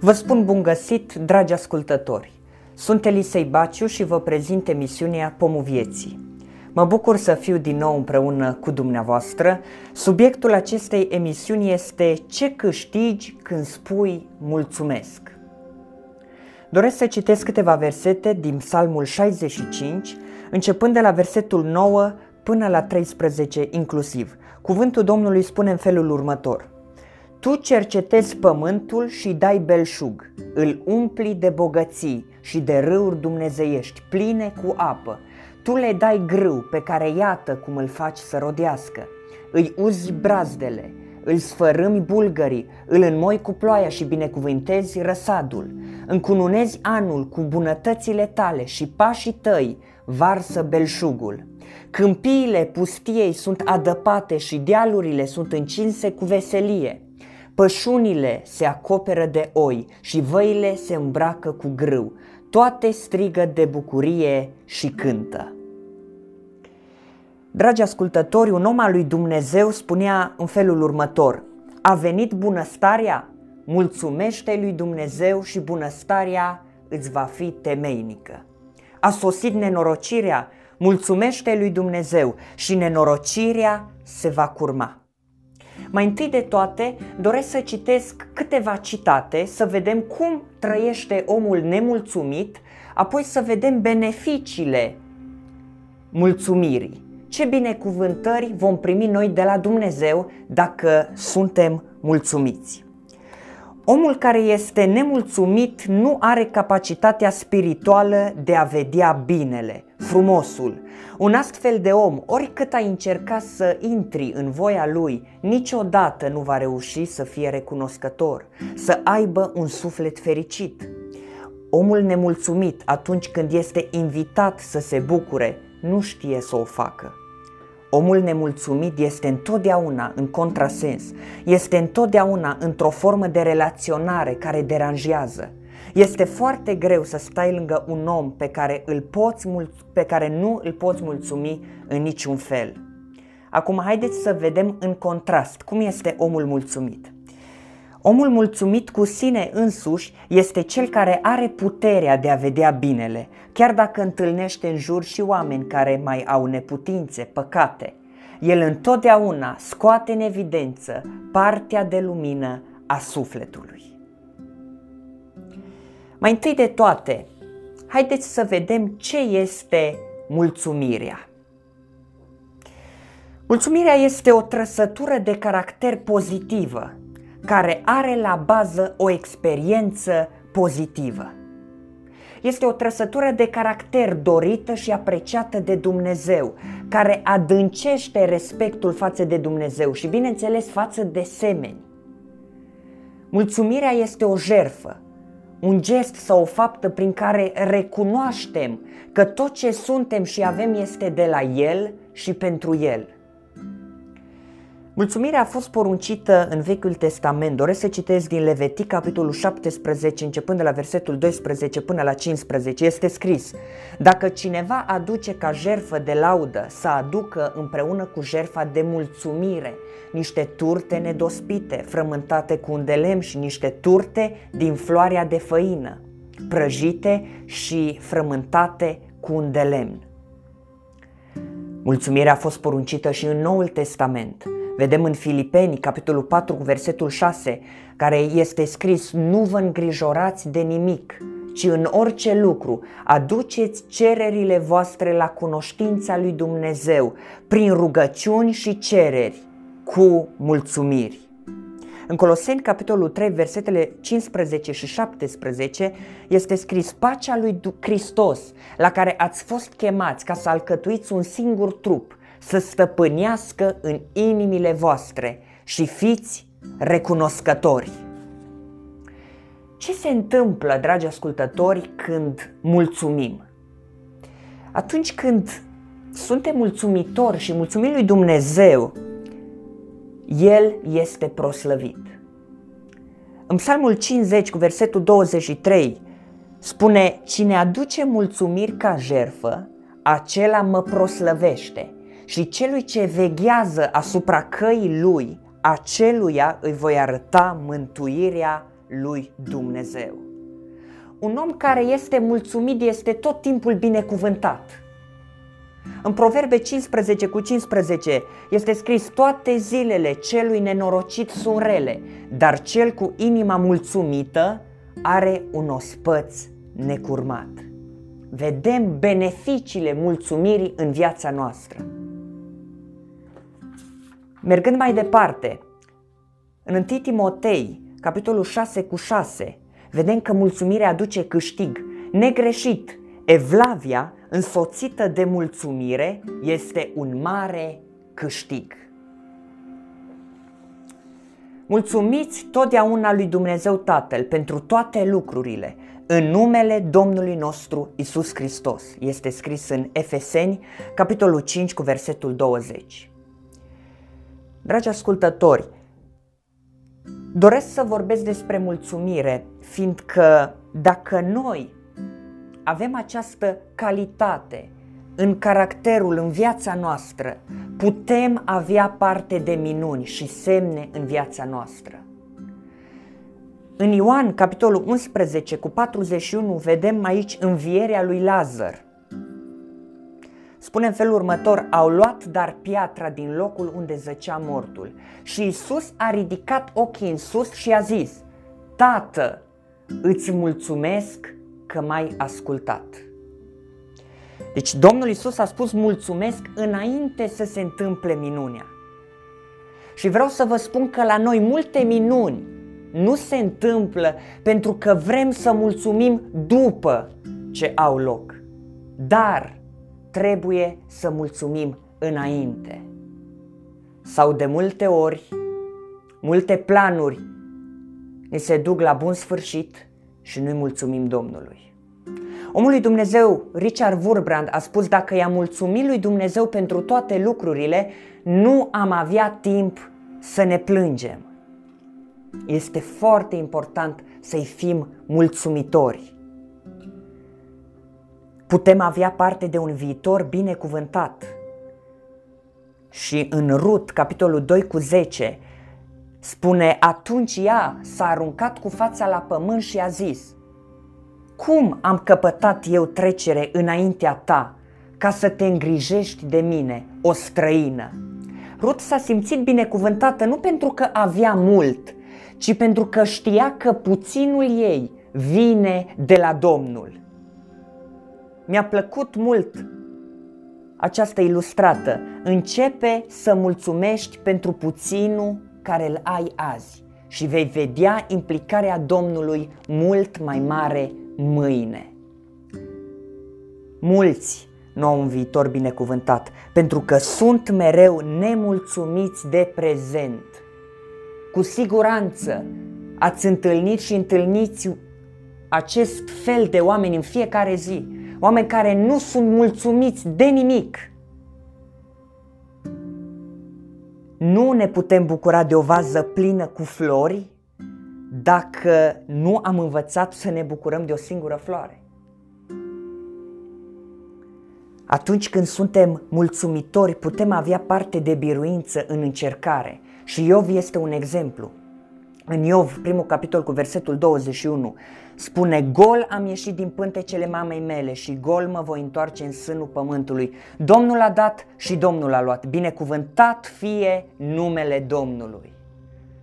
Vă spun bun găsit, dragi ascultători! Sunt Elisei Baciu și vă prezint emisiunea Pomul Vieții. Mă bucur să fiu din nou împreună cu dumneavoastră. Subiectul acestei emisiuni este Ce câștigi când spui mulțumesc? Doresc să citesc câteva versete din Psalmul 65, începând de la versetul 9 până la 13 inclusiv. Cuvântul Domnului spune în felul următor – tu cercetezi pământul și dai belșug, îl umpli de bogății și de râuri dumnezeiești, pline cu apă. Tu le dai grâu pe care iată cum îl faci să rodească. Îi uzi brazdele, îl sfărâmi bulgării, îl înmoi cu ploaia și binecuvântezi răsadul. Încununezi anul cu bunătățile tale și pașii tăi varsă belșugul. Câmpiile pustiei sunt adăpate și dealurile sunt încinse cu veselie. Pășunile se acoperă de oi și văile se îmbracă cu grâu. Toate strigă de bucurie și cântă. Dragi ascultători, un om al lui Dumnezeu spunea în felul următor: A venit bunăstarea? Mulțumește lui Dumnezeu și bunăstarea îți va fi temeinică. A sosit nenorocirea? Mulțumește lui Dumnezeu și nenorocirea se va curma. Mai întâi de toate, doresc să citesc câteva citate, să vedem cum trăiește omul nemulțumit, apoi să vedem beneficiile mulțumirii. Ce binecuvântări vom primi noi de la Dumnezeu dacă suntem mulțumiți. Omul care este nemulțumit nu are capacitatea spirituală de a vedea binele, frumosul. Un astfel de om, oricât ai încerca să intri în voia lui, niciodată nu va reuși să fie recunoscător, să aibă un suflet fericit. Omul nemulțumit, atunci când este invitat să se bucure, nu știe să o facă. Omul nemulțumit este întotdeauna în contrasens, este întotdeauna într-o formă de relaționare care deranjează. Este foarte greu să stai lângă un om pe care, îl poți pe care nu îl poți mulțumi în niciun fel. Acum haideți să vedem în contrast cum este omul mulțumit. Omul mulțumit cu sine însuși este cel care are puterea de a vedea binele, chiar dacă întâlnește în jur și oameni care mai au neputințe, păcate. El întotdeauna scoate în evidență partea de lumină a sufletului. Mai întâi de toate, haideți să vedem ce este mulțumirea. Mulțumirea este o trăsătură de caracter pozitivă care are la bază o experiență pozitivă. Este o trăsătură de caracter dorită și apreciată de Dumnezeu, care adâncește respectul față de Dumnezeu și, bineînțeles, față de semeni. Mulțumirea este o jerfă, un gest sau o faptă prin care recunoaștem că tot ce suntem și avem este de la El și pentru El. Mulțumirea a fost poruncită în Vechiul Testament. Doresc să citesc din Levitic, capitolul 17, începând de la versetul 12 până la 15. Este scris, Dacă cineva aduce ca jerfă de laudă, să aducă împreună cu jerfa de mulțumire niște turte nedospite, frământate cu un de lemn și niște turte din floarea de făină, prăjite și frământate cu un de lemn. Mulțumirea a fost poruncită și în Noul Testament – Vedem în Filipeni, capitolul 4, versetul 6, care este scris, nu vă îngrijorați de nimic, ci în orice lucru aduceți cererile voastre la cunoștința lui Dumnezeu prin rugăciuni și cereri cu mulțumiri. În Coloseni, capitolul 3, versetele 15 și 17, este scris pacea lui Hristos, la care ați fost chemați ca să alcătuiți un singur trup, să stăpânească în inimile voastre și fiți recunoscători. Ce se întâmplă, dragi ascultători, când mulțumim? Atunci când suntem mulțumitori și mulțumim lui Dumnezeu, El este proslăvit. În Psalmul 50 cu versetul 23 spune, Cine aduce mulțumiri ca jerfă, acela mă proslăvește și celui ce veghează asupra căii lui, aceluia îi voi arăta mântuirea lui Dumnezeu. Un om care este mulțumit este tot timpul binecuvântat. În Proverbe 15 cu 15 este scris toate zilele celui nenorocit sunt rele, dar cel cu inima mulțumită are un ospăț necurmat. Vedem beneficiile mulțumirii în viața noastră. Mergând mai departe, în 1 Timotei, capitolul 6 cu 6, vedem că mulțumirea aduce câștig. Negreșit, Evlavia, însoțită de mulțumire, este un mare câștig. Mulțumiți totdeauna lui Dumnezeu Tatăl pentru toate lucrurile, în numele Domnului nostru Isus Hristos. Este scris în Efeseni, capitolul 5, cu versetul 20. Dragi ascultători, doresc să vorbesc despre mulțumire, fiindcă dacă noi avem această calitate în caracterul, în viața noastră, putem avea parte de minuni și semne în viața noastră. În Ioan, capitolul 11, cu 41, vedem aici învierea lui Lazar. Spune în felul următor, au luat dar piatra din locul unde zăcea mortul. Și Isus a ridicat ochii în sus și a zis, Tată, îți mulțumesc că m-ai ascultat. Deci Domnul Isus a spus mulțumesc înainte să se întâmple minunea. Și vreau să vă spun că la noi multe minuni nu se întâmplă pentru că vrem să mulțumim după ce au loc. Dar trebuie să mulțumim înainte. Sau de multe ori, multe planuri ne se duc la bun sfârșit și nu-i mulțumim Domnului. Omul lui Dumnezeu, Richard Wurbrand, a spus dacă i-am mulțumit lui Dumnezeu pentru toate lucrurile, nu am avea timp să ne plângem. Este foarte important să-i fim mulțumitori. Putem avea parte de un viitor binecuvântat. Și în Rut, capitolul 2 cu 10, Spune, atunci ea s-a aruncat cu fața la pământ și a zis, Cum am căpătat eu trecere înaintea ta ca să te îngrijești de mine, o străină? Rut s-a simțit binecuvântată nu pentru că avea mult, ci pentru că știa că puținul ei vine de la Domnul. Mi-a plăcut mult această ilustrată. Începe să mulțumești pentru puținul care îl ai azi și vei vedea implicarea Domnului mult mai mare mâine. Mulți nu au un viitor binecuvântat pentru că sunt mereu nemulțumiți de prezent. Cu siguranță ați întâlnit și întâlniți acest fel de oameni în fiecare zi, oameni care nu sunt mulțumiți de nimic, Nu ne putem bucura de o vază plină cu flori dacă nu am învățat să ne bucurăm de o singură floare. Atunci când suntem mulțumitori, putem avea parte de biruință în încercare. Și Iov este un exemplu. În Iov, primul capitol cu versetul 21, spune Gol am ieșit din pântecele mamei mele și gol mă voi întoarce în sânul pământului. Domnul a dat și Domnul a luat. Binecuvântat fie numele Domnului.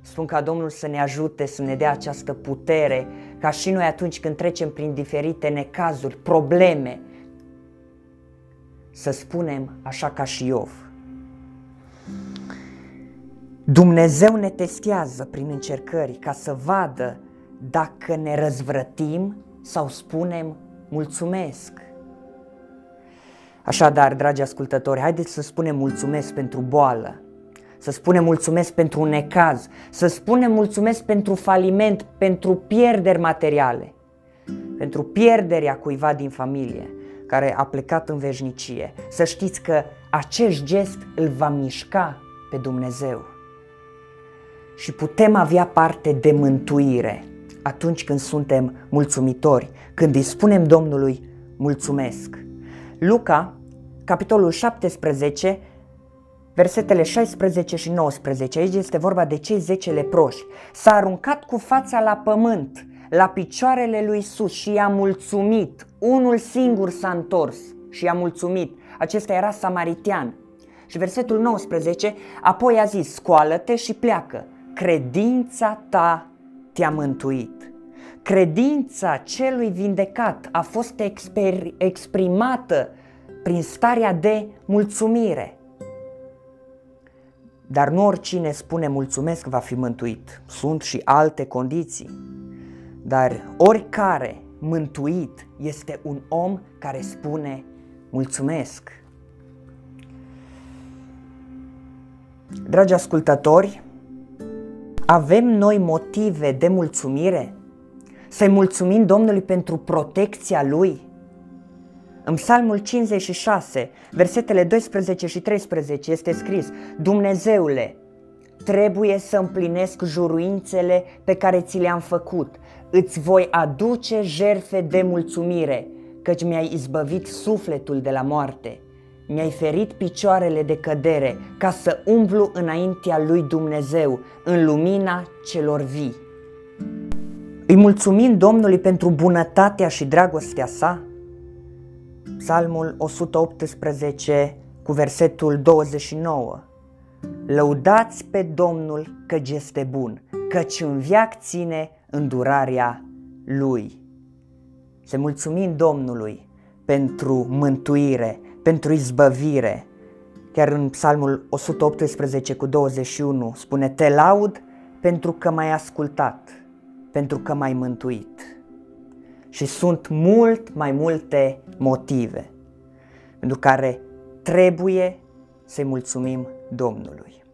Spun ca Domnul să ne ajute să ne dea această putere ca și noi atunci când trecem prin diferite necazuri, probleme, să spunem așa ca și Iov. Dumnezeu ne testează prin încercări ca să vadă dacă ne răzvrătim sau spunem mulțumesc. Așadar, dragi ascultători, haideți să spunem mulțumesc pentru boală, să spunem mulțumesc pentru un necaz, să spunem mulțumesc pentru faliment, pentru pierderi materiale, pentru pierderea cuiva din familie care a plecat în veșnicie. Să știți că acest gest îl va mișca pe Dumnezeu și putem avea parte de mântuire atunci când suntem mulțumitori, când îi spunem Domnului mulțumesc. Luca, capitolul 17, versetele 16 și 19. Aici este vorba de cei 10 leproși. S-a aruncat cu fața la pământ, la picioarele lui Isus și i-a mulțumit. Unul singur s-a întors și i-a mulțumit. Acesta era samaritian. Și versetul 19, apoi a zis, scoală-te și pleacă. Credința ta te-a mântuit. Credința celui vindecat a fost exper- exprimată prin starea de mulțumire. Dar nu oricine spune mulțumesc va fi mântuit. Sunt și alte condiții. Dar oricare mântuit este un om care spune mulțumesc. Dragi ascultători, avem noi motive de mulțumire? Să-i mulțumim Domnului pentru protecția Lui? În Psalmul 56, versetele 12 și 13 este scris Dumnezeule, trebuie să împlinesc juruințele pe care ți le-am făcut. Îți voi aduce jerfe de mulțumire, căci mi-ai izbăvit sufletul de la moarte. Mi-ai ferit picioarele de cădere ca să umblu înaintea lui Dumnezeu în lumina celor vii. Îi mulțumim Domnului pentru bunătatea și dragostea sa? Psalmul 118 cu versetul 29. Lăudați pe Domnul căci este bun, căci în viac ține îndurarea Lui. Să mulțumim Domnului pentru mântuire, pentru izbăvire. Chiar în Psalmul 118 cu 21 spune, Te laud pentru că m-ai ascultat, pentru că m-ai mântuit. Și sunt mult mai multe motive pentru care trebuie să-i mulțumim Domnului.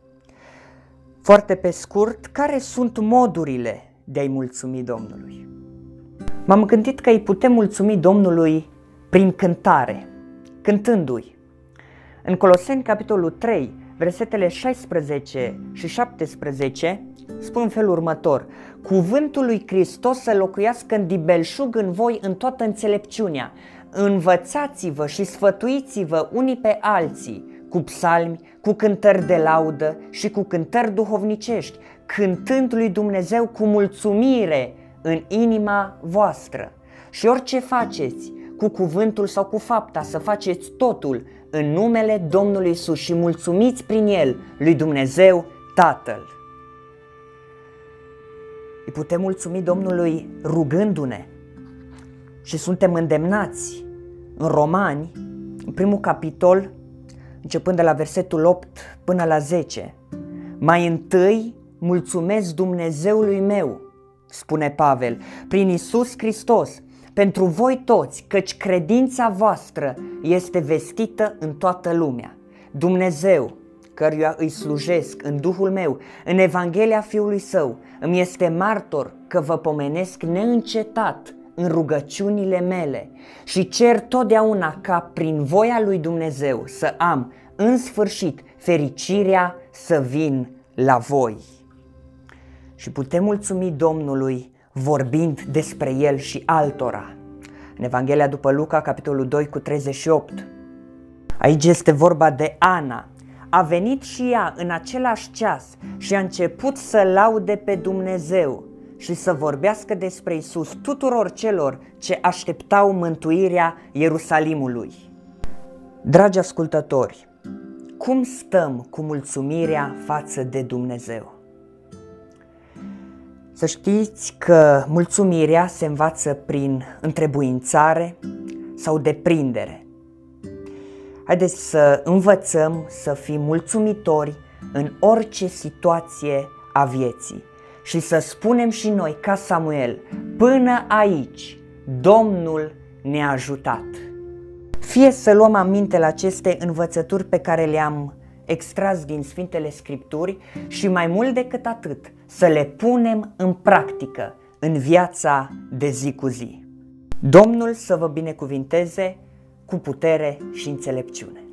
Foarte pe scurt, care sunt modurile de a-i mulțumi Domnului? M-am gândit că îi putem mulțumi Domnului prin cântare, cântându-i. În Coloseni, capitolul 3, versetele 16 și 17, spun felul următor. Cuvântul lui Hristos să locuiască în dibelșug în voi în toată înțelepciunea. Învățați-vă și sfătuiți-vă unii pe alții cu psalmi, cu cântări de laudă și cu cântări duhovnicești, cântând lui Dumnezeu cu mulțumire în inima voastră. Și orice faceți, cu cuvântul sau cu fapta, să faceți totul în numele Domnului Isus și mulțumiți prin el lui Dumnezeu Tatăl. Îi putem mulțumi Domnului rugându-ne și suntem îndemnați în Romani, în primul capitol, începând de la versetul 8 până la 10. Mai întâi mulțumesc Dumnezeului meu, spune Pavel, prin Isus Hristos, pentru voi toți, căci credința voastră este vestită în toată lumea. Dumnezeu, căruia îi slujesc în Duhul meu, în Evanghelia Fiului Său, îmi este martor că vă pomenesc neîncetat în rugăciunile mele și cer totdeauna ca prin voia lui Dumnezeu să am în sfârșit fericirea să vin la voi. Și putem mulțumi Domnului vorbind despre El și altora. În Evanghelia după Luca, capitolul 2 cu 38. Aici este vorba de Ana, a venit și ea în același ceas și a început să laude pe Dumnezeu și să vorbească despre Isus tuturor celor ce așteptau mântuirea Ierusalimului. Dragi ascultători, cum stăm cu mulțumirea față de Dumnezeu? Să știți că mulțumirea se învață prin întrebuințare sau deprindere. Haideți să învățăm să fim mulțumitori în orice situație a vieții și să spunem și noi, ca Samuel, până aici Domnul ne-a ajutat. Fie să luăm aminte la aceste învățături pe care le-am extras din Sfintele Scripturi și mai mult decât atât, să le punem în practică în viața de zi cu zi. Domnul să vă binecuvinteze cu putere și înțelepciune.